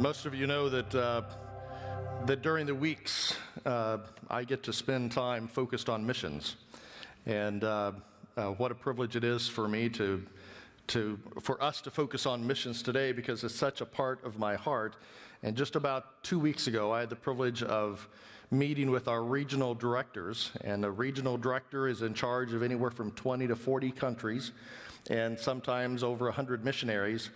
Most of you know that, uh, that during the weeks uh, I get to spend time focused on missions. And uh, uh, what a privilege it is for me to, to, for us to focus on missions today because it's such a part of my heart. And just about two weeks ago, I had the privilege of meeting with our regional directors. And the regional director is in charge of anywhere from 20 to 40 countries and sometimes over 100 missionaries.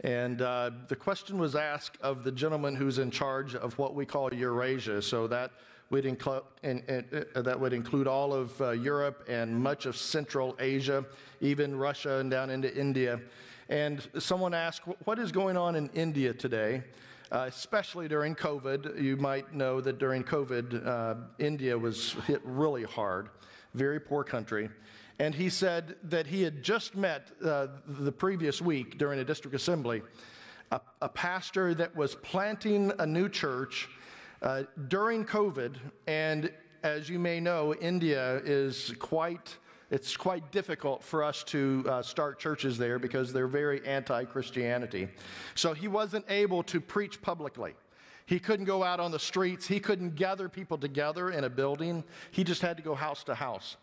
And uh, the question was asked of the gentleman who's in charge of what we call Eurasia. So that would, inclu- in, in, uh, that would include all of uh, Europe and much of Central Asia, even Russia and down into India. And someone asked, What is going on in India today? Uh, especially during COVID. You might know that during COVID, uh, India was hit really hard, very poor country. And he said that he had just met uh, the previous week during a district assembly a, a, pastor that was planting a new church uh, during COVID. And as you may know, India is quite. It's quite difficult for us to uh, start churches there because they're very anti Christianity. So he wasn't able to preach publicly. He couldn't go out on the streets. He couldn't gather people together in a building. He just had to go house to house.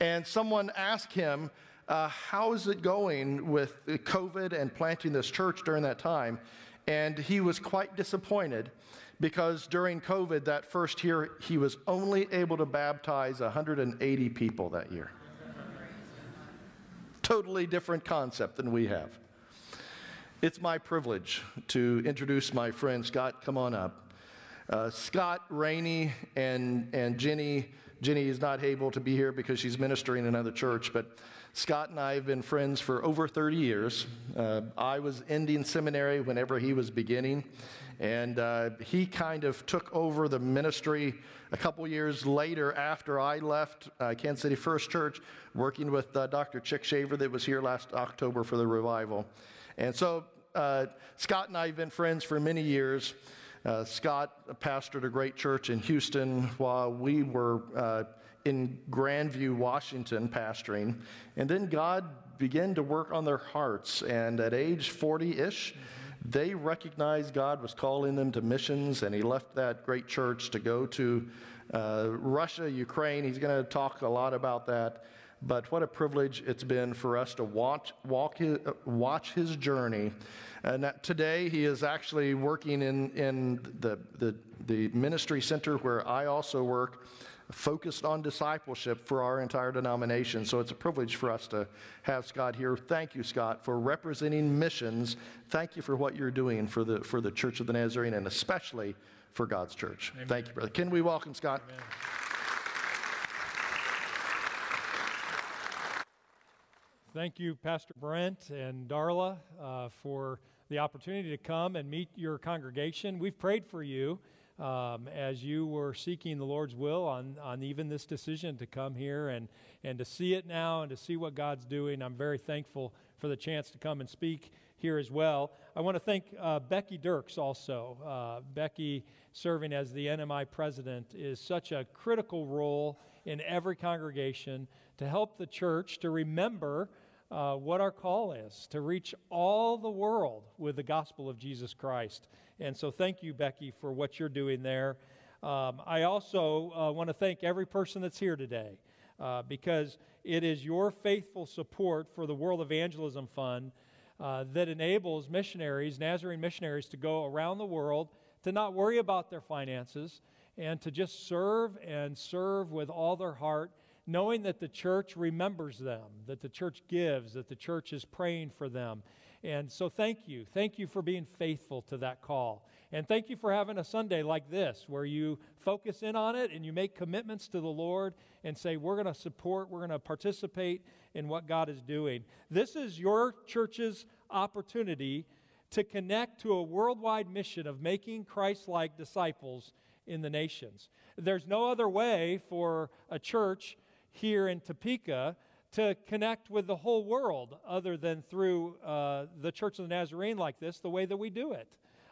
And someone asked him, uh, How is it going with COVID and planting this church during that time? And he was quite disappointed because during COVID, that first year, he was only able to baptize 180 people that year. totally different concept than we have. It's my privilege to introduce my friend Scott. Come on up. Uh, Scott, Rainey, and, and Jenny Jenny is not able to be here because she's ministering in another church, but Scott and I have been friends for over 30 years. Uh, I was ending seminary whenever he was beginning, and uh, he kind of took over the ministry a couple years later after I left uh, Kansas City First Church, working with uh, Dr. Chic Shaver that was here last October for the revival. And so uh, Scott and I have been friends for many years. Uh, Scott pastored a great church in Houston while we were uh, in Grandview, Washington, pastoring. And then God began to work on their hearts. And at age 40 ish, they recognized God was calling them to missions, and he left that great church to go to uh, Russia, Ukraine. He's going to talk a lot about that. But what a privilege it's been for us to watch, walk his, watch his journey and today he is actually working in, in the, the, the ministry center where I also work, focused on discipleship for our entire denomination. So it's a privilege for us to have Scott here. Thank you, Scott, for representing missions. Thank you for what you're doing for the, for the Church of the Nazarene and especially for God's church. Amen. Thank you, brother. Can we welcome Scott? Amen. Thank you, Pastor Brent and Darla, uh, for the opportunity to come and meet your congregation. We've prayed for you um, as you were seeking the Lord's will on, on even this decision to come here and, and to see it now and to see what God's doing. I'm very thankful for the chance to come and speak here as well. I want to thank uh, Becky Dirks also. Uh, Becky, serving as the NMI president, is such a critical role in every congregation to help the church to remember uh, what our call is to reach all the world with the gospel of Jesus Christ. And so, thank you, Becky, for what you're doing there. Um, I also uh, want to thank every person that's here today uh, because it is your faithful support for the World Evangelism Fund uh, that enables missionaries, Nazarene missionaries, to go around the world to not worry about their finances and to just serve and serve with all their heart knowing that the church remembers them, that the church gives, that the church is praying for them. And so, thank you. Thank you for being faithful to that call. And thank you for having a Sunday like this where you focus in on it and you make commitments to the Lord and say, We're going to support, we're going to participate in what God is doing. This is your church's opportunity to connect to a worldwide mission of making Christ like disciples in the nations. There's no other way for a church here in Topeka to connect with the whole world other than through uh, the Church of the Nazarene like this, the way that we do it.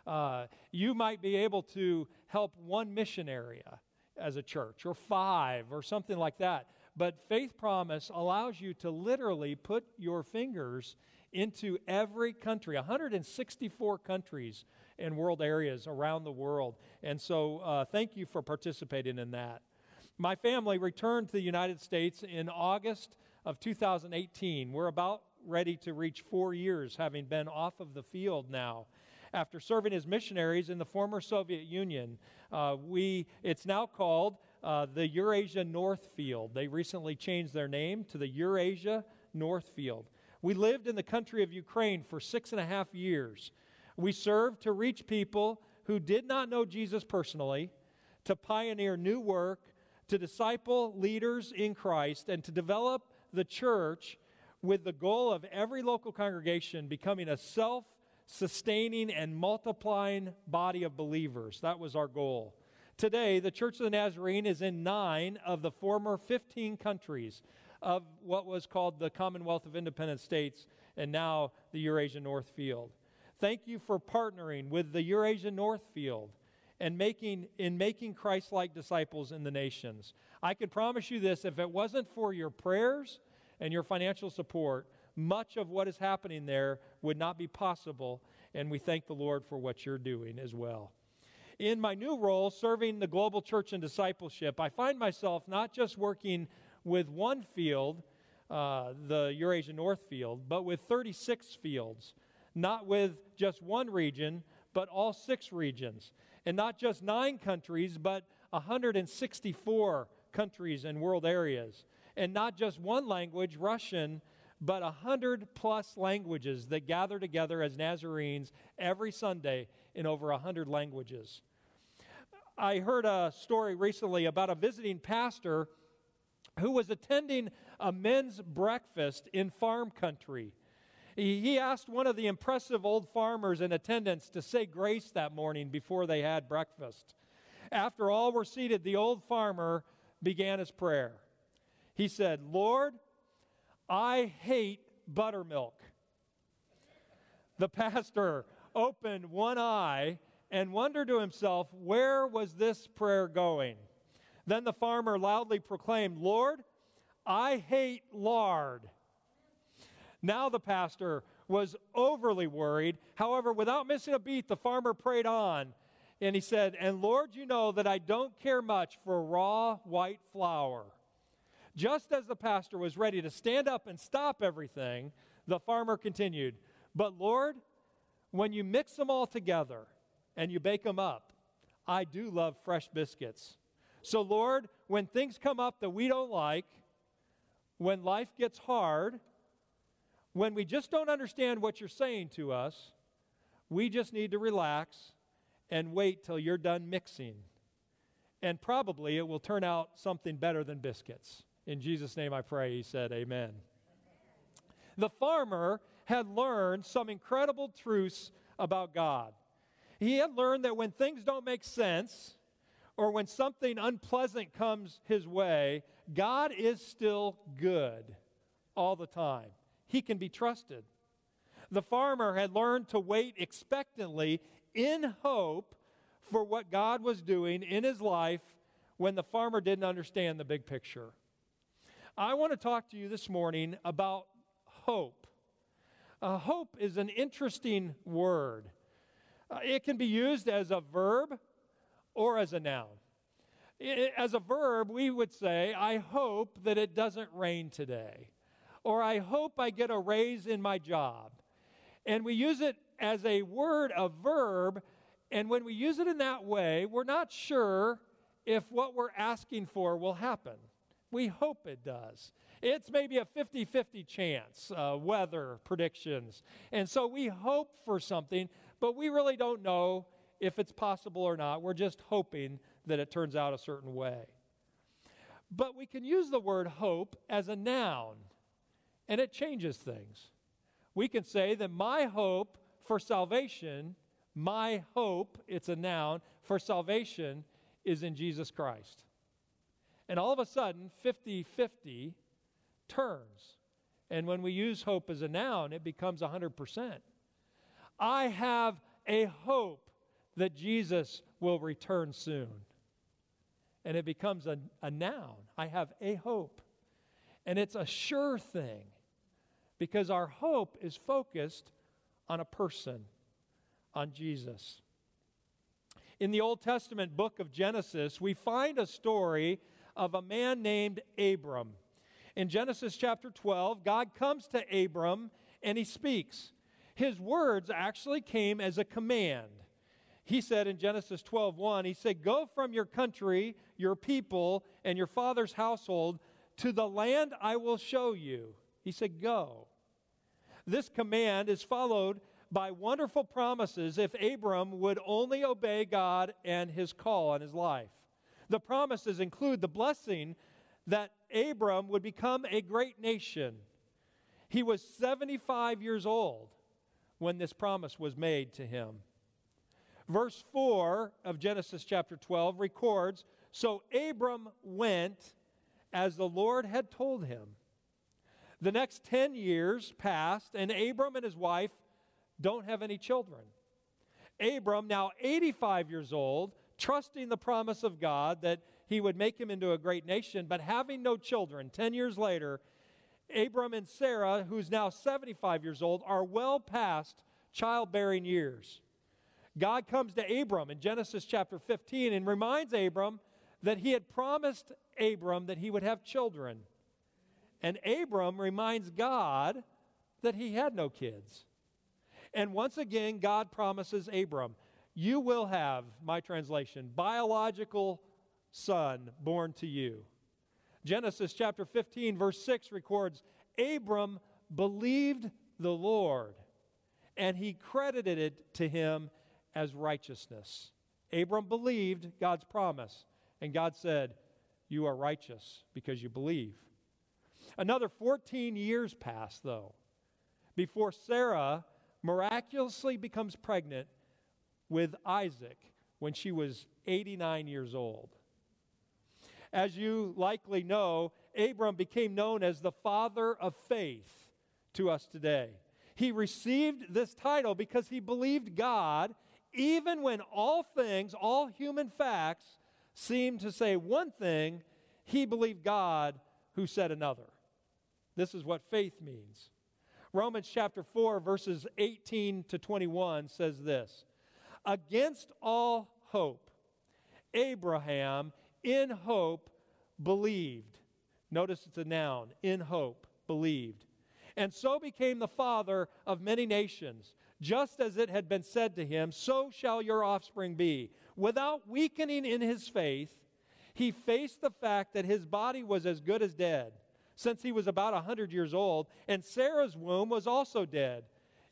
Uh, you might be able to help one mission area as a church, or five, or something like that. But Faith Promise allows you to literally put your fingers into every country, 164 countries and world areas around the world. And so, uh, thank you for participating in that. My family returned to the United States in August of 2018. We're about ready to reach four years, having been off of the field now. After serving as missionaries in the former Soviet Union, uh, we, it's now called uh, the Eurasia North Field. They recently changed their name to the Eurasia North Field. We lived in the country of Ukraine for six and a half years. We served to reach people who did not know Jesus personally, to pioneer new work, to disciple leaders in Christ, and to develop the church with the goal of every local congregation becoming a self sustaining and multiplying body of believers. That was our goal. Today, the Church of the Nazarene is in nine of the former 15 countries of what was called the Commonwealth of Independent States and now the Eurasia North Field. Thank you for partnering with the Eurasia North Field and making in making Christ-like disciples in the nations. I can promise you this if it wasn't for your prayers and your financial support, much of what is happening there would not be possible, and we thank the Lord for what you're doing as well. In my new role, serving the global church and discipleship, I find myself not just working with one field, uh, the Eurasia North field, but with 36 fields, not with just one region, but all six regions, and not just nine countries, but 164 countries and world areas, and not just one language, Russian, but a hundred plus languages that gather together as Nazarenes every Sunday in over a hundred languages. I heard a story recently about a visiting pastor who was attending a men's breakfast in farm country. He asked one of the impressive old farmers in attendance to say grace that morning before they had breakfast. After all were seated, the old farmer began his prayer. He said, Lord, I hate buttermilk. The pastor opened one eye and wondered to himself, where was this prayer going? Then the farmer loudly proclaimed, Lord, I hate lard. Now the pastor was overly worried. However, without missing a beat, the farmer prayed on. And he said, And Lord, you know that I don't care much for raw white flour. Just as the pastor was ready to stand up and stop everything, the farmer continued, But Lord, when you mix them all together and you bake them up, I do love fresh biscuits. So, Lord, when things come up that we don't like, when life gets hard, when we just don't understand what you're saying to us, we just need to relax and wait till you're done mixing. And probably it will turn out something better than biscuits. In Jesus' name I pray, he said, Amen. The farmer had learned some incredible truths about God. He had learned that when things don't make sense, or when something unpleasant comes his way, God is still good all the time. He can be trusted. The farmer had learned to wait expectantly in hope for what God was doing in his life when the farmer didn't understand the big picture. I want to talk to you this morning about hope. Uh, hope is an interesting word. Uh, it can be used as a verb or as a noun. As a verb, we would say, I hope that it doesn't rain today, or I hope I get a raise in my job. And we use it as a word, a verb, and when we use it in that way, we're not sure if what we're asking for will happen. We hope it does. It's maybe a 50 50 chance, uh, weather predictions. And so we hope for something, but we really don't know if it's possible or not. We're just hoping that it turns out a certain way. But we can use the word hope as a noun, and it changes things. We can say that my hope for salvation, my hope, it's a noun, for salvation is in Jesus Christ. And all of a sudden, 50 50 turns. And when we use hope as a noun, it becomes 100%. I have a hope that Jesus will return soon. And it becomes a, a noun. I have a hope. And it's a sure thing because our hope is focused on a person, on Jesus. in the Old Testament book of Genesis, we find a story of a man named Abram. In Genesis chapter 12, God comes to Abram and he speaks. His words actually came as a command. He said in Genesis 12:1, he said, "Go from your country, your people, and your father's household to the land I will show you." He said, "Go." This command is followed by wonderful promises if Abram would only obey God and his call on his life. The promises include the blessing that Abram would become a great nation. He was 75 years old when this promise was made to him. Verse 4 of Genesis chapter 12 records So Abram went as the Lord had told him. The next 10 years passed, and Abram and his wife don't have any children. Abram, now 85 years old, trusting the promise of God that he would make him into a great nation, but having no children, 10 years later, Abram and Sarah, who's now 75 years old, are well past childbearing years. God comes to Abram in Genesis chapter 15 and reminds Abram that he had promised Abram that he would have children. And Abram reminds God that he had no kids. And once again, God promises Abram, You will have, my translation, biological son born to you. Genesis chapter 15, verse 6 records Abram believed the Lord, and he credited it to him as righteousness. Abram believed God's promise, and God said, You are righteous because you believe. Another 14 years pass, though, before Sarah miraculously becomes pregnant with Isaac when she was 89 years old. As you likely know, Abram became known as the father of faith to us today. He received this title because he believed God even when all things, all human facts, seemed to say one thing, he believed God who said another. This is what faith means. Romans chapter 4, verses 18 to 21 says this Against all hope, Abraham in hope believed. Notice it's a noun, in hope, believed. And so became the father of many nations. Just as it had been said to him, so shall your offspring be. Without weakening in his faith, he faced the fact that his body was as good as dead since he was about a 100 years old, and Sarah's womb was also dead.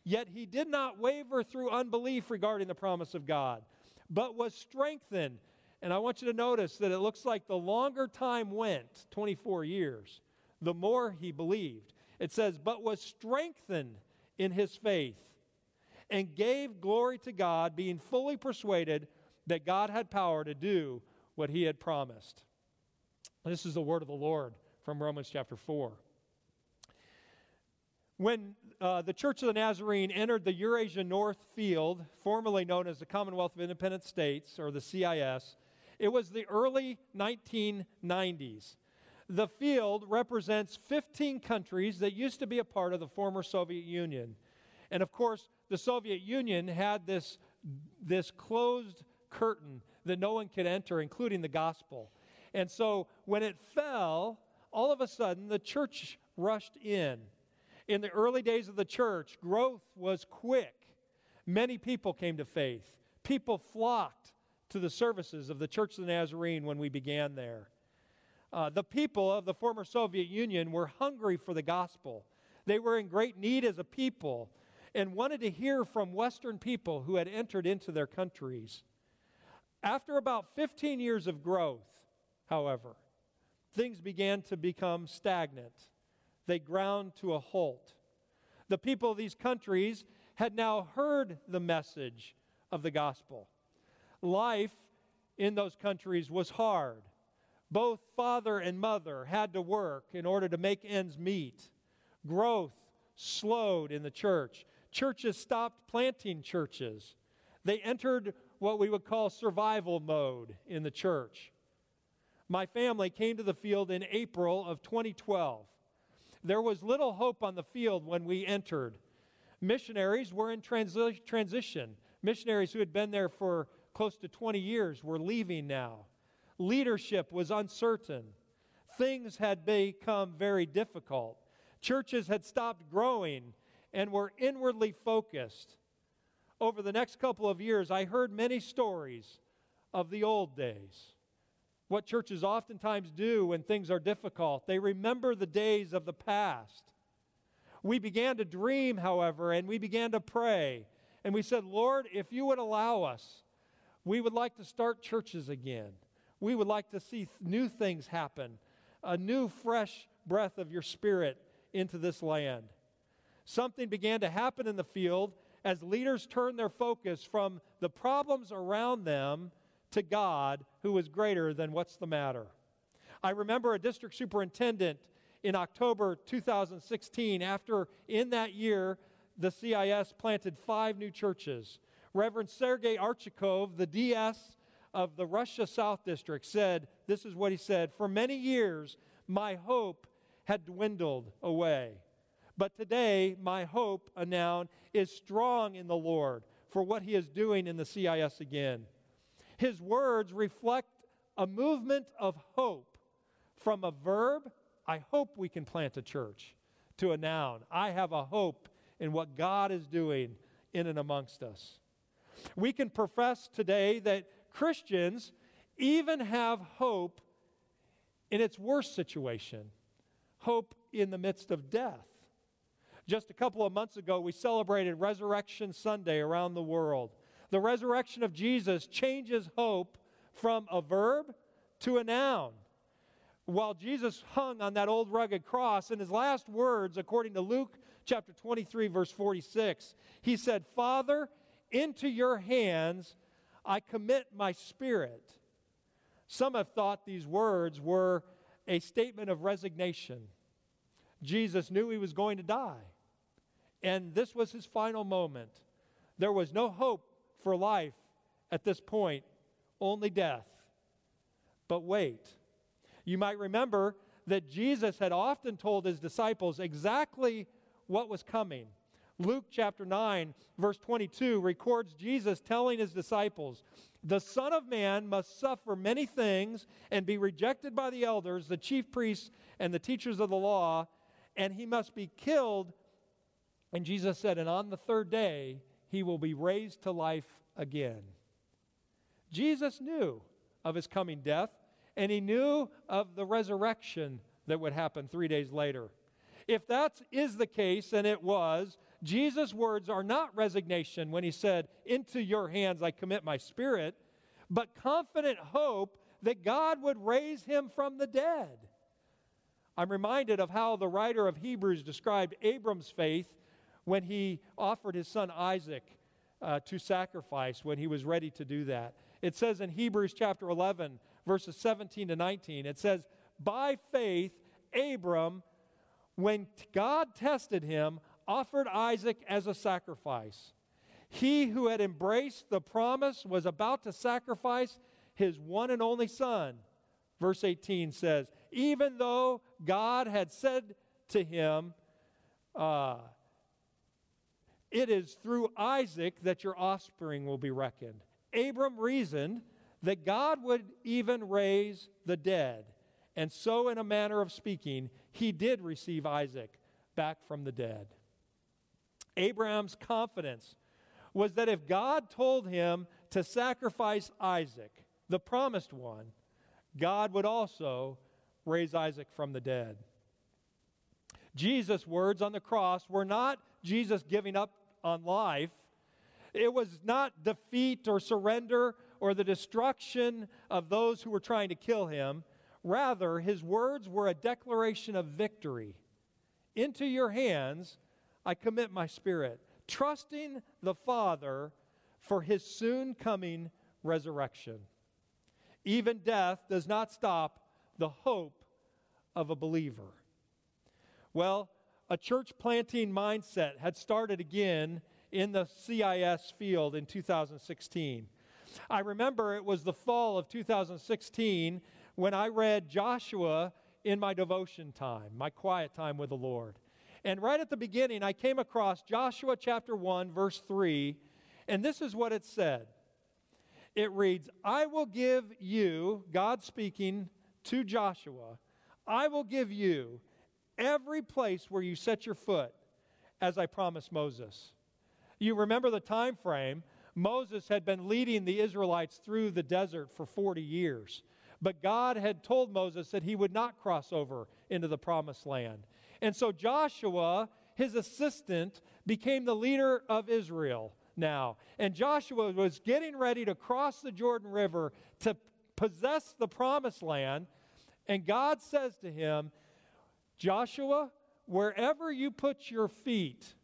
Yet he did not waver through unbelief regarding the promise of God, but was strengthened. And I want you to notice that it looks like the longer time went, 24 years, the more he believed. It says, but was strengthened in his faith and gave glory to God, being fully persuaded that God had power to do what he had promised. This is the word of the Lord from Romans chapter 4. When uh, the Church of the Nazarene entered the Eurasia North Field, formerly known as the Commonwealth of Independent States, or the CIS, it was the early 1990s. The field represents 15 countries that used to be a part of the former Soviet Union. And of course, the Soviet Union had this, this closed curtain that no one could enter, including the gospel. And so when it fell, all of a sudden the church rushed in. In the early days of the church, growth was quick. Many people came to faith. People flocked to the services of the Church of the Nazarene when we began there. Uh, the people of the former Soviet Union were hungry for the gospel. They were in great need as a people and wanted to hear from Western people who had entered into their countries. After about 15 years of growth, however, things began to become stagnant. They ground to a halt. The people of these countries had now heard the message of the gospel. Life in those countries was hard. Both father and mother had to work in order to make ends meet. Growth slowed in the church. Churches stopped planting churches. They entered what we would call survival mode in the church my family came to the field in April of 2012. There was little hope on the field when we entered. Missionaries were in transi- transition, missionaries who had been there for close to 20 years were leaving now. Leadership was uncertain. Things had become very difficult. Churches had stopped growing and were inwardly focused. Over the next couple of years, I heard many stories of the old days. What churches oftentimes do when things are difficult, they remember the days of the past. We began to dream, however, and we began to pray. And we said, Lord, if you would allow us, we would like to start churches again. We would like to see new things happen, a new, fresh breath of your spirit into this land. Something began to happen in the field as leaders turned their focus from the problems around them to God, who is greater than what's the matter. I remember a district superintendent in October 2016, after in that year the CIS planted five new churches. Reverend Sergei Archikov, the DS of the Russia South District, said, This is what he said For many years, my hope had dwindled away. But today, my hope, a noun, is strong in the Lord for what he is doing in the CIS again. His words reflect a movement of hope from a verb, I hope we can plant a church, to a noun, I have a hope in what God is doing in and amongst us. We can profess today that Christians even have hope in its worst situation, hope in the midst of death. Just a couple of months ago, we celebrated Resurrection Sunday around the world. The resurrection of Jesus changes hope from a verb to a noun. While Jesus hung on that old rugged cross, in his last words, according to Luke chapter 23, verse 46, he said, Father, into your hands I commit my spirit. Some have thought these words were a statement of resignation. Jesus knew he was going to die, and this was his final moment. There was no hope for life at this point, only death. But wait, you might remember that Jesus had often told his disciples exactly what was coming. Luke chapter 9, verse 22 records Jesus telling his disciples, The Son of Man must suffer many things and be rejected by the elders, the chief priests, and the teachers of the law, and he must be killed. And Jesus said, And on the third day, he will be raised to life again. Jesus knew of his coming death, and he knew of the resurrection that would happen three days later. If that is the case, and it was, Jesus' words are not resignation when he said, Into your hands I commit my spirit, but confident hope that God would raise him from the dead. I'm reminded of how the writer of Hebrews described Abram's faith when he offered his son Isaac uh, to sacrifice when he was ready to do that. It says in Hebrews chapter 11, verses 17 to 19, it says, By faith, Abram, when God tested him, offered Isaac as a sacrifice. He who had embraced the promise was about to sacrifice his one and only son. Verse 18 says, Even though God had said to him, uh, it is through Isaac that your offspring will be reckoned. Abram reasoned that God would even raise the dead. And so, in a manner of speaking, he did receive Isaac back from the dead. Abraham's confidence was that if God told him to sacrifice Isaac, the promised one, God would also raise Isaac from the dead. Jesus' words on the cross were not Jesus giving up on life. It was not defeat or surrender or the destruction of those who were trying to kill him. Rather, his words were a declaration of victory. Into your hands I commit my spirit, trusting the Father for his soon coming resurrection. Even death does not stop the hope of a believer. Well, a church planting mindset had started again in the CIS field in 2016. I remember it was the fall of 2016 when I read Joshua in my devotion time, my quiet time with the Lord. And right at the beginning, I came across Joshua chapter 1, verse 3, and this is what it said it reads, I will give you, God speaking to Joshua, I will give you every place where you set your foot, as I promised Moses. You remember the time frame. Moses had been leading the Israelites through the desert for 40 years. But God had told Moses that he would not cross over into the promised land. And so Joshua, his assistant, became the leader of Israel now. And Joshua was getting ready to cross the Jordan River to possess the promised land. And God says to him, Joshua, wherever you put your feet,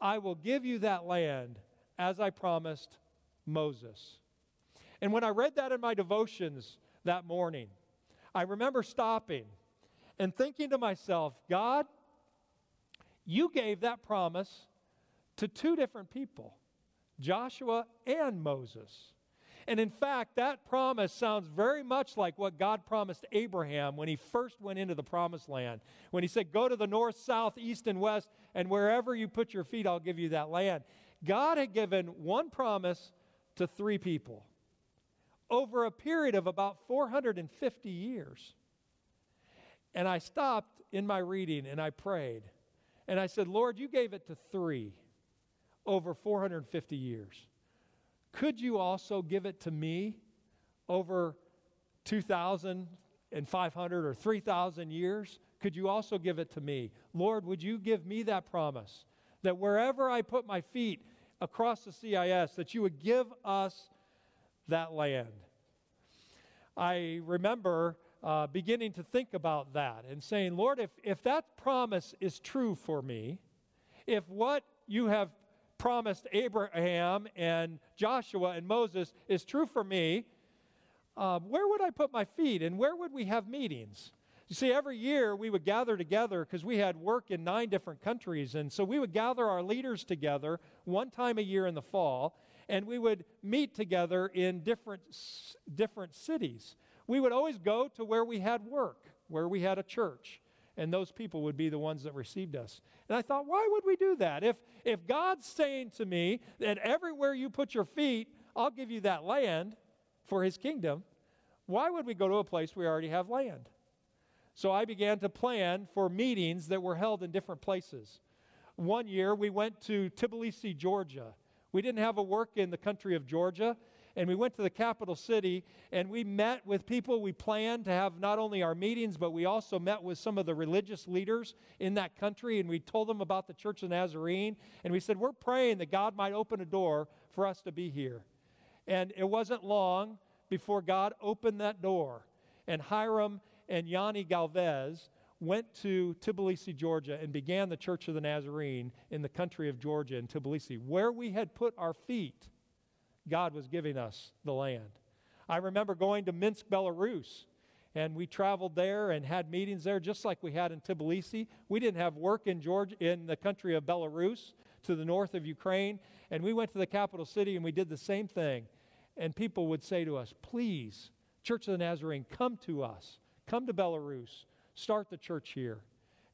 I will give you that land as I promised Moses. And when I read that in my devotions that morning, I remember stopping and thinking to myself, God, you gave that promise to two different people. Joshua and Moses. And in fact, that promise sounds very much like what God promised Abraham when he first went into the promised land. When he said, Go to the north, south, east, and west, and wherever you put your feet, I'll give you that land. God had given one promise to three people over a period of about 450 years. And I stopped in my reading and I prayed. And I said, Lord, you gave it to three over 450 years. Could you also give it to me over 2,500 or 3,000 years? Could you also give it to me? Lord, would you give me that promise that wherever I put my feet across the CIS, that you would give us that land? I remember uh, beginning to think about that and saying, Lord, if, if that promise is true for me, if what you have promised Abraham and Joshua and Moses is true for me, uh, where would I put my feet and where would we have meetings? You see, every year we would gather together because we had work in nine different countries. And so we would gather our leaders together one time a year in the fall, and we would meet together in different, different cities. We would always go to where we had work, where we had a church and those people would be the ones that received us. And I thought, why would we do that? If, if God's saying to me that everywhere you put your feet, I'll give you that land for his kingdom, why would we go to a place we already have land? So I began to plan for meetings that were held in different places. One year we went to Tbilisi, Georgia. We didn't have a work in the country of Georgia, and we went to the capital city and we met with people. We planned to have not only our meetings, but we also met with some of the religious leaders in that country and we told them about the Church of Nazarene. And we said, We're praying that God might open a door for us to be here. And it wasn't long before God opened that door. And Hiram and Yanni Galvez went to Tbilisi, Georgia, and began the Church of the Nazarene in the country of Georgia in Tbilisi, where we had put our feet God was giving us the land. I remember going to Minsk, Belarus, and we traveled there and had meetings there just like we had in Tbilisi. We didn't have work in Georgia in the country of Belarus to the north of Ukraine, and we went to the capital city and we did the same thing. And people would say to us, "Please, Church of the Nazarene, come to us. Come to Belarus. Start the church here."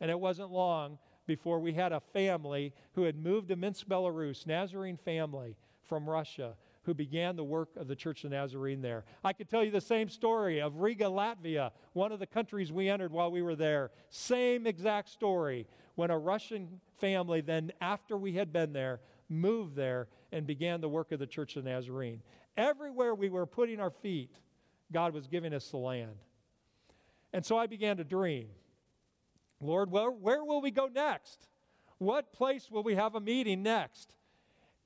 And it wasn't long before we had a family who had moved to Minsk, Belarus, Nazarene family from Russia, who began the work of the Church of Nazarene there. I could tell you the same story of Riga, Latvia, one of the countries we entered while we were there. Same exact story when a Russian family, then after we had been there, moved there and began the work of the Church of Nazarene. Everywhere we were putting our feet, God was giving us the land. And so I began to dream Lord, where, where will we go next? What place will we have a meeting next?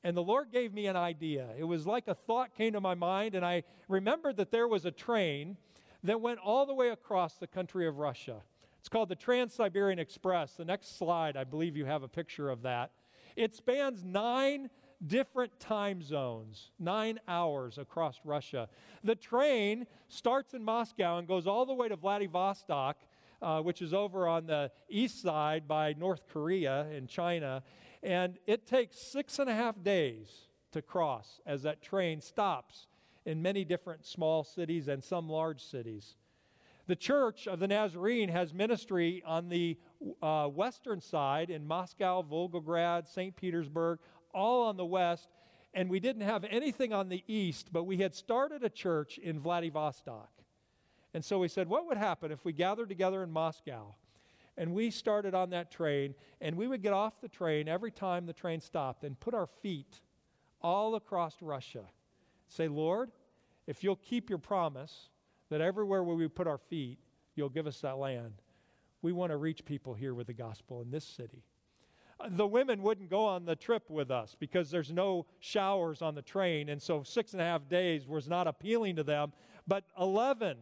And the Lord gave me an idea. It was like a thought came to my mind, and I remembered that there was a train that went all the way across the country of Russia. It's called the Trans Siberian Express. The next slide, I believe you have a picture of that. It spans nine different time zones, nine hours across Russia. The train starts in Moscow and goes all the way to Vladivostok, uh, which is over on the east side by North Korea and China. And it takes six and a half days to cross as that train stops in many different small cities and some large cities. The Church of the Nazarene has ministry on the uh, western side in Moscow, Volgograd, St. Petersburg, all on the west. and we didn't have anything on the east, but we had started a church in Vladivostok. And so we said, what would happen if we gathered together in Moscow? And we started on that train, and we would get off the train every time the train stopped and put our feet all across Russia. Say, Lord, if you'll keep your promise that everywhere where we put our feet, you'll give us that land. We want to reach people here with the gospel in this city. The women wouldn't go on the trip with us because there's no showers on the train, and so six and a half days was not appealing to them. But 11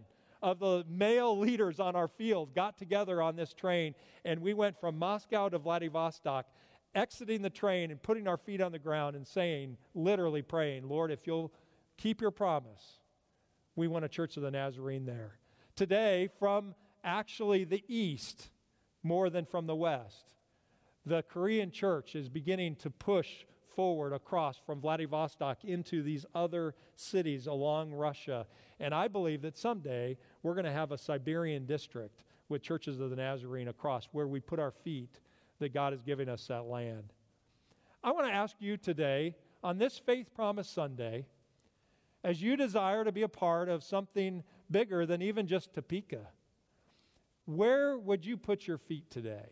of the male leaders on our field got together on this train, and we went from Moscow to Vladivostok, exiting the train and putting our feet on the ground and saying, literally praying, Lord, if you'll keep your promise, we want a church of the Nazarene there. Today, from actually the east more than from the west, the Korean church is beginning to push forward across from Vladivostok into these other cities along Russia. And I believe that someday we're going to have a Siberian district with churches of the Nazarene across where we put our feet that God is giving us that land. I want to ask you today, on this Faith Promise Sunday, as you desire to be a part of something bigger than even just Topeka, where would you put your feet today?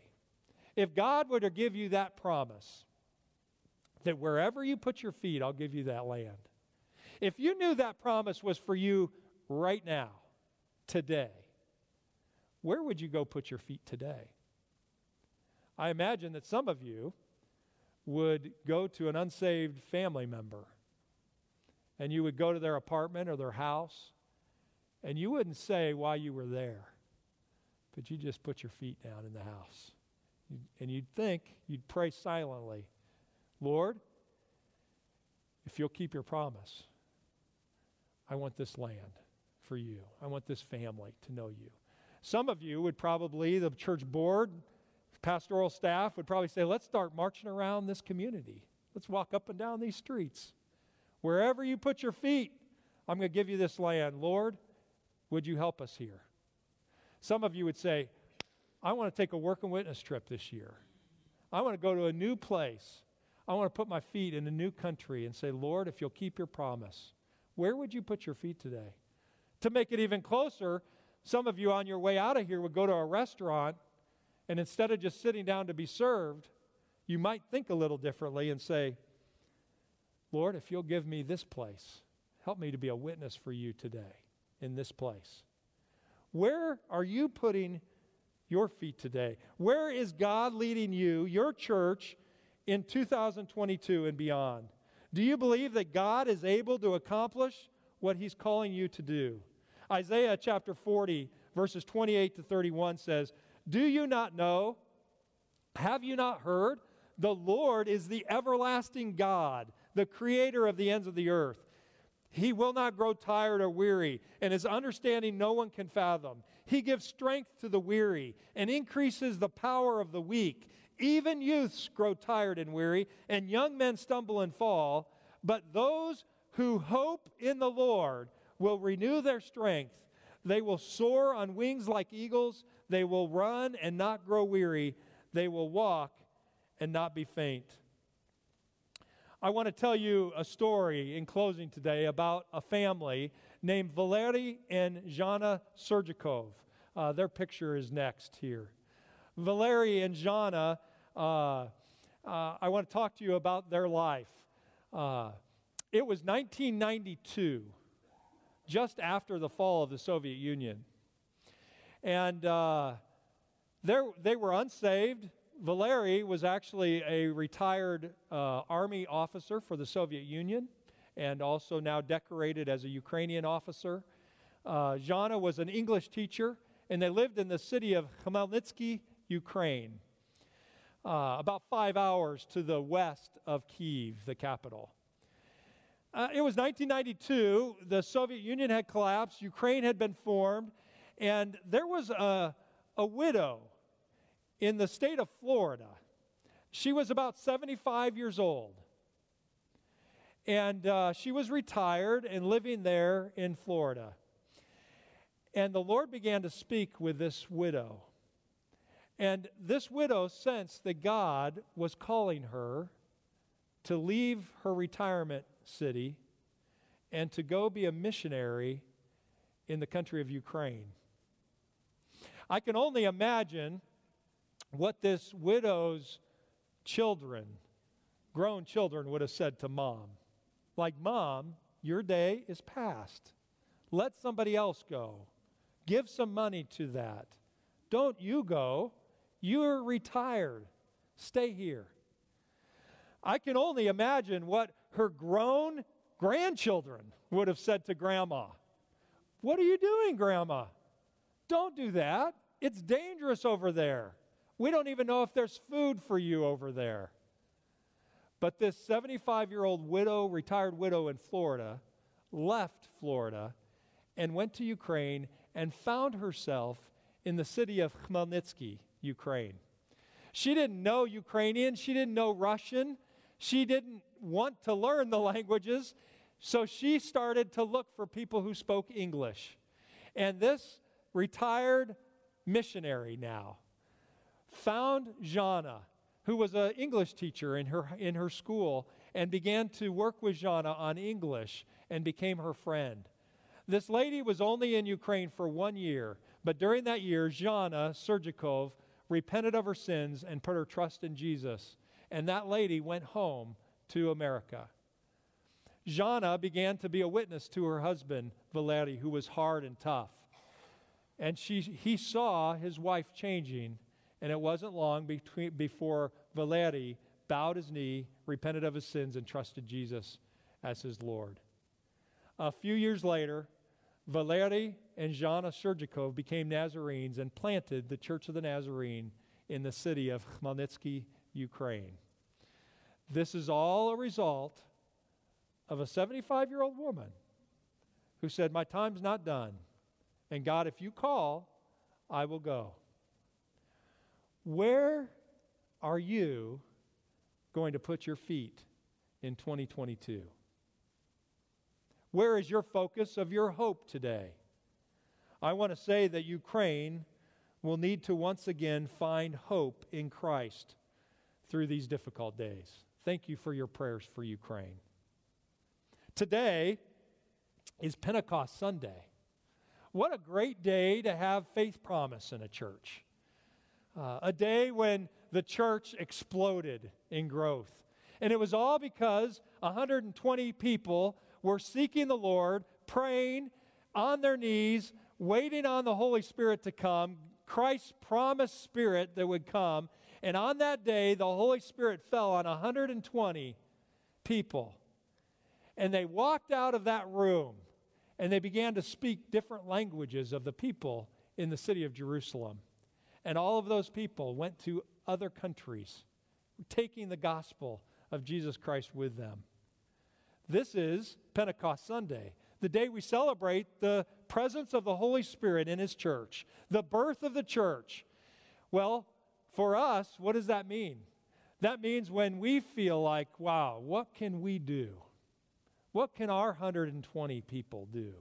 If God were to give you that promise, that wherever you put your feet, I'll give you that land. If you knew that promise was for you right now, today, where would you go put your feet today? I imagine that some of you would go to an unsaved family member and you would go to their apartment or their house and you wouldn't say why you were there, but you just put your feet down in the house. And you'd think, you'd pray silently, Lord, if you'll keep your promise, I want this land for you. I want this family to know you. Some of you would probably, the church board, pastoral staff would probably say, let's start marching around this community. Let's walk up and down these streets. Wherever you put your feet, I'm going to give you this land. Lord, would you help us here? Some of you would say, I want to take a work and witness trip this year. I want to go to a new place. I want to put my feet in a new country and say, Lord, if you'll keep your promise, where would you put your feet today? To make it even closer, some of you on your way out of here would go to a restaurant, and instead of just sitting down to be served, you might think a little differently and say, Lord, if you'll give me this place, help me to be a witness for you today in this place. Where are you putting your feet today? Where is God leading you, your church, in 2022 and beyond? Do you believe that God is able to accomplish what He's calling you to do? Isaiah chapter 40, verses 28 to 31 says, Do you not know? Have you not heard? The Lord is the everlasting God, the creator of the ends of the earth. He will not grow tired or weary, and his understanding no one can fathom. He gives strength to the weary and increases the power of the weak. Even youths grow tired and weary, and young men stumble and fall. But those who hope in the Lord will renew their strength. They will soar on wings like eagles. They will run and not grow weary. They will walk and not be faint. I want to tell you a story in closing today about a family named Valery and Zhana Sergikov. Uh, their picture is next here. Valery and Jana, uh, uh, I want to talk to you about their life. Uh, it was 1992, just after the fall of the Soviet Union. And uh, they were unsaved. Valery was actually a retired uh, army officer for the Soviet Union and also now decorated as a Ukrainian officer. Uh, Zhana was an English teacher, and they lived in the city of Khmelnytsky, Ukraine, uh, about five hours to the west of Kiev, the capital. Uh, it was 1992. The Soviet Union had collapsed, Ukraine had been formed, and there was a, a widow in the state of Florida. She was about 75 years old. And uh, she was retired and living there in Florida. And the Lord began to speak with this widow. And this widow sensed that God was calling her to leave her retirement city and to go be a missionary in the country of Ukraine. I can only imagine what this widow's children, grown children, would have said to mom. Like, Mom, your day is past. Let somebody else go. Give some money to that. Don't you go. You're retired. Stay here. I can only imagine what her grown grandchildren would have said to Grandma. What are you doing, Grandma? Don't do that. It's dangerous over there. We don't even know if there's food for you over there. But this 75 year old widow, retired widow in Florida, left Florida and went to Ukraine and found herself in the city of Khmelnytsky, Ukraine. She didn't know Ukrainian, she didn't know Russian, she didn't want to learn the languages, so she started to look for people who spoke English. And this retired missionary now found Jana, who was an English teacher in her, in her school, and began to work with Jana on English and became her friend. This lady was only in Ukraine for one year, but during that year, Jana Sergikov repented of her sins and put her trust in Jesus. And that lady went home to America. Jana began to be a witness to her husband, Valery, who was hard and tough. And she, he saw his wife changing, and it wasn't long between, before Valery bowed his knee, repented of his sins, and trusted Jesus as his Lord. A few years later, Valery and Jana Sergikov became Nazarenes and planted the Church of the Nazarene in the city of Khmelnytsky, Ukraine. This is all a result of a 75 year old woman who said, My time's not done. And God, if you call, I will go. Where are you going to put your feet in 2022? Where is your focus of your hope today? I want to say that Ukraine will need to once again find hope in Christ through these difficult days. Thank you for your prayers for Ukraine. Today is Pentecost Sunday. What a great day to have faith promise in a church. Uh, a day when the church exploded in growth. And it was all because 120 people were seeking the Lord, praying on their knees, waiting on the Holy Spirit to come, Christ's promised Spirit that would come. And on that day, the Holy Spirit fell on 120 people. And they walked out of that room and they began to speak different languages of the people in the city of Jerusalem. And all of those people went to other countries, taking the gospel of Jesus Christ with them. This is Pentecost Sunday, the day we celebrate the presence of the Holy Spirit in His church, the birth of the church. Well, for us, what does that mean? That means when we feel like, wow, what can we do? What can our 120 people do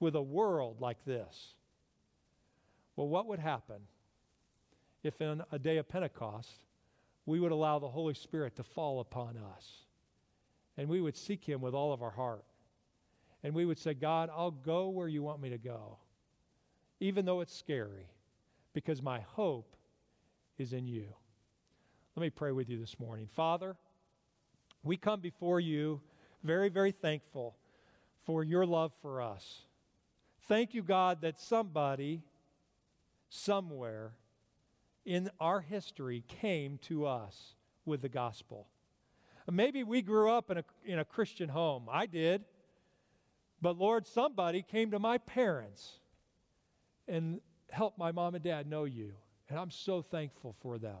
with a world like this? Well, what would happen if in a day of Pentecost we would allow the Holy Spirit to fall upon us and we would seek Him with all of our heart? And we would say, God, I'll go where you want me to go, even though it's scary, because my hope is in you. Let me pray with you this morning. Father, we come before you very, very thankful for your love for us. Thank you, God, that somebody, somewhere in our history came to us with the gospel. Maybe we grew up in a, in a Christian home. I did. But Lord, somebody came to my parents and helped my mom and dad know you. And I'm so thankful for them.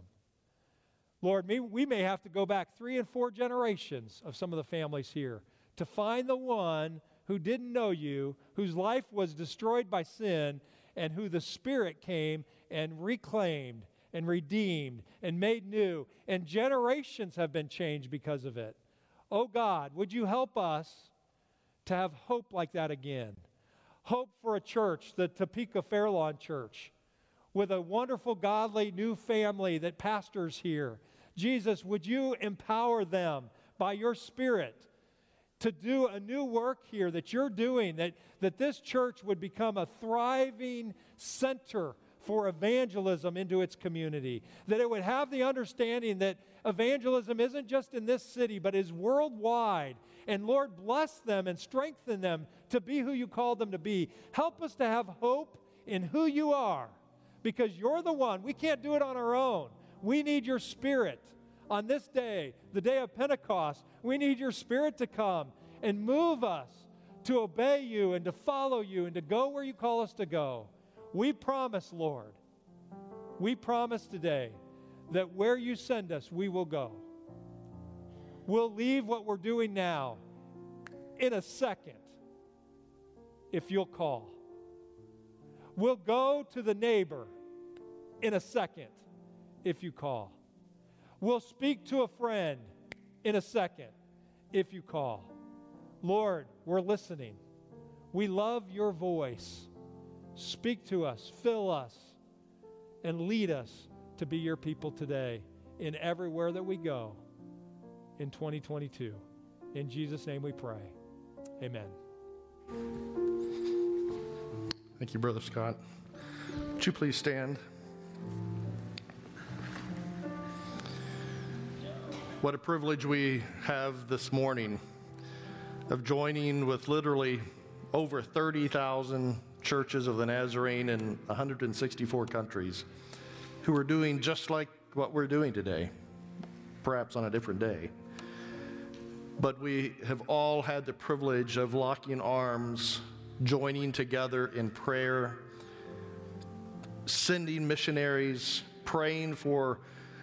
Lord, we may have to go back three and four generations of some of the families here to find the one who didn't know you, whose life was destroyed by sin, and who the Spirit came and reclaimed and redeemed and made new. And generations have been changed because of it. Oh God, would you help us to have hope like that again? Hope for a church, the Topeka Fairlawn Church, with a wonderful, godly new family that pastors here Jesus, would you empower them by your Spirit to do a new work here that you're doing, that, that this church would become a thriving center for evangelism into its community, that it would have the understanding that evangelism isn't just in this city, but is worldwide. And Lord, bless them and strengthen them to be who you called them to be. Help us to have hope in who you are, because you're the one. We can't do it on our own. We need your spirit on this day, the day of Pentecost. We need your spirit to come and move us to obey you and to follow you and to go where you call us to go. We promise, Lord, we promise today that where you send us, we will go. We'll leave what we're doing now in a second if you'll call. We'll go to the neighbor in a second if you call. We'll speak to a friend in a second if you call. Lord, we're listening. We love your voice. Speak to us, fill us, and lead us to be your people today in everywhere that we go in 2022. In Jesus' name we pray. Amen. Thank you, Brother Scott. Would you please stand? What a privilege we have this morning of joining with literally over 30,000 churches of the Nazarene in 164 countries who are doing just like what we're doing today, perhaps on a different day. But we have all had the privilege of locking arms, joining together in prayer, sending missionaries, praying for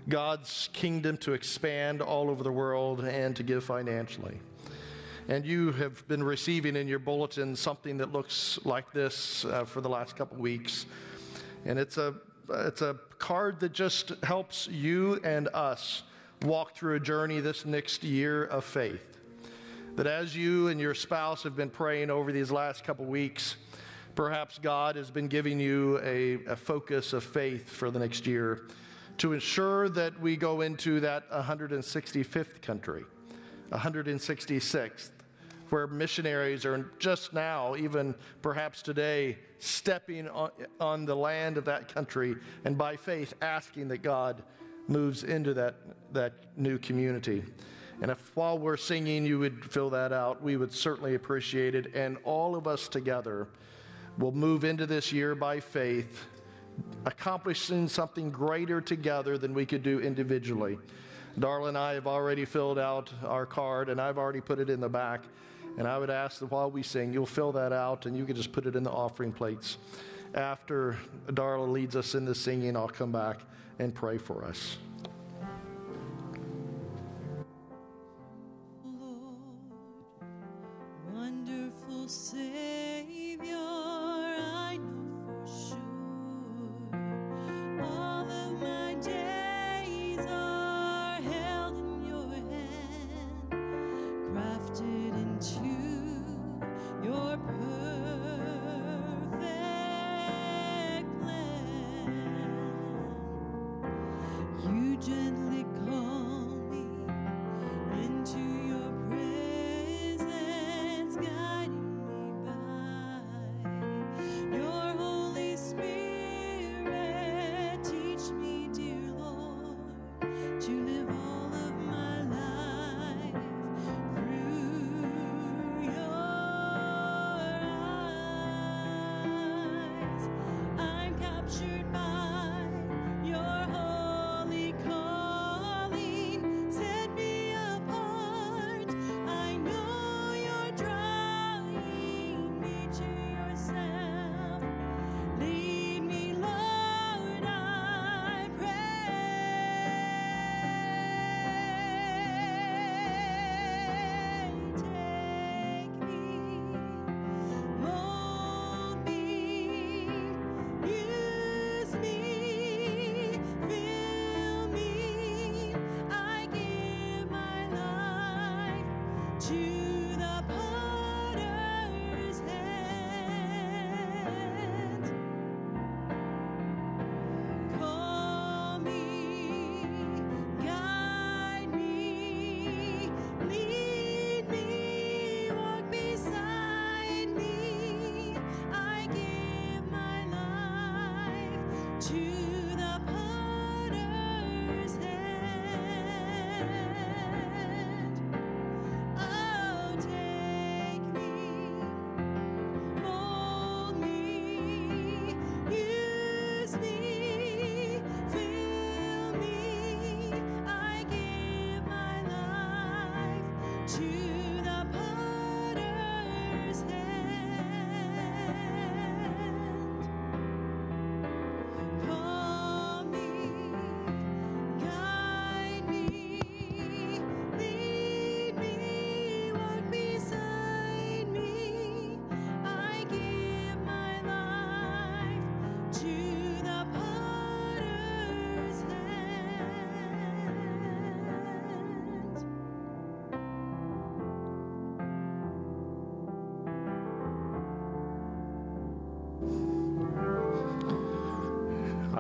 God's kingdom to expand all over the world and to give financially. And you have been receiving in your bulletin something that looks like this uh, for the last couple weeks. And it's a, it's a card that just helps you and us walk through a journey this next year of faith. That as you and your spouse have been praying over these last couple weeks, perhaps God has been giving you a, a focus of faith for the next year to ensure that we go into that 165th country, 166th, where missionaries are just now, even perhaps today, stepping on, on the land of that country and by faith asking that God moves into that, that new community. And if while we're singing you would fill that out, we would certainly appreciate it. And all of us together will move into this year by faith, accomplishing something greater together than we could do individually. Darla and I have already filled out our card, and I've already put it in the back. And I would ask that while we sing, you'll fill that out and you can just put it in the offering plates. After Darla leads us in the singing, I'll come back and pray for us.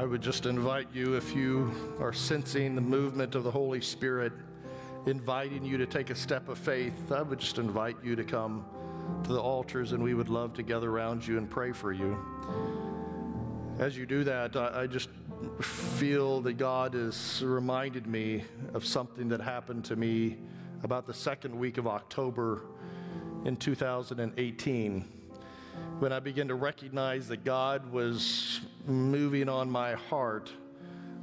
Would just invite you, if you are sensing the movement of the Holy Spirit, inviting you to take a step of faith, I would just invite you to come to the altars and we would love to gather around you and pray for you. As you do that, I, I just feel that God has reminded me of something that happened to me about the second week of October in 2018 when I began to recognize that God was moving on my heart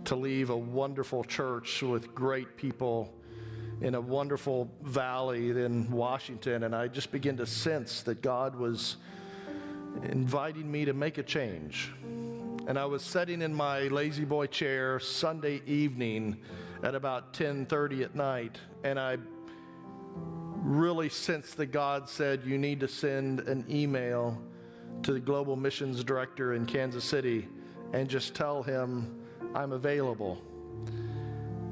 to leave a wonderful church with great people in a wonderful valley in Washington. And I just began to sense that God was inviting me to make a change. And I was sitting in my lazy boy chair Sunday evening at about 10:30 at night, and I really sensed that God said, You need to send an email to the global missions director in Kansas City and just tell him I'm available.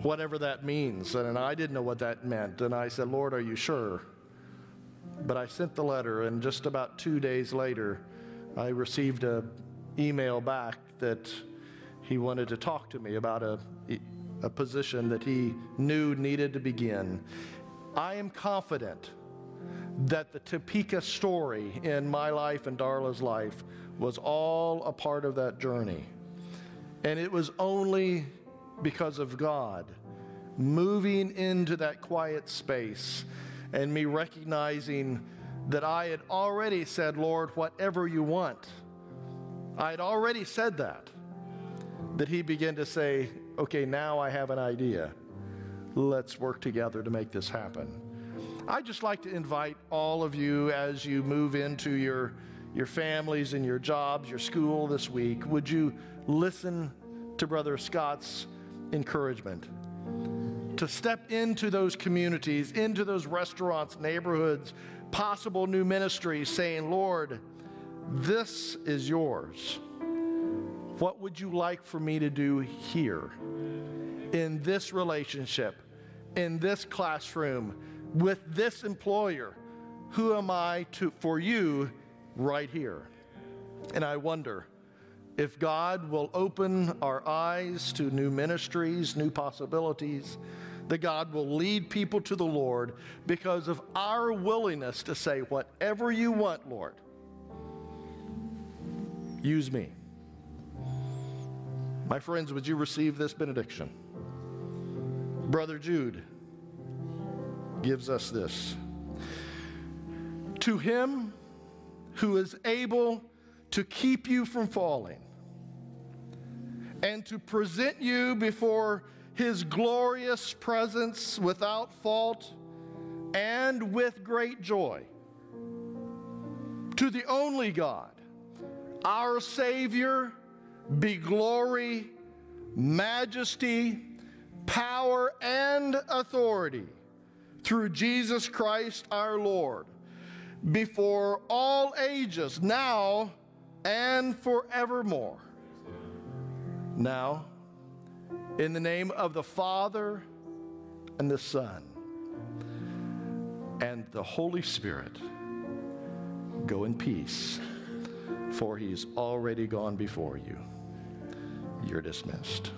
Whatever that means. And I didn't know what that meant. And I said, Lord, are you sure? But I sent the letter, and just about two days later, I received a email back that he wanted to talk to me about a, a position that he knew needed to begin. I am confident that the Topeka story in my life and Darla's life was all a part of that journey. And it was only because of God moving into that quiet space and me recognizing that I had already said, Lord, whatever you want. I had already said that. That he began to say, okay, now I have an idea. Let's work together to make this happen. I'd just like to invite all of you as you move into your, your families and your jobs, your school this week, would you listen to Brother Scott's encouragement? To step into those communities, into those restaurants, neighborhoods, possible new ministries, saying, Lord, this is yours. What would you like for me to do here? In this relationship, in this classroom, with this employer. Who am I to, for you right here? And I wonder if God will open our eyes to new ministries, new possibilities, that God will lead people to the Lord because of our willingness to say, Whatever you want, Lord, use me. My friends, would you receive this benediction? Brother Jude gives us this To him who is able to keep you from falling and to present you before his glorious presence without fault and with great joy. To the only God, our Savior, be glory, majesty, power, and authority through Jesus Christ our Lord, before all ages, now and forevermore. Now, in the name of the Father and the Son and the Holy Spirit, go in peace, for he's already gone before you. You're dismissed.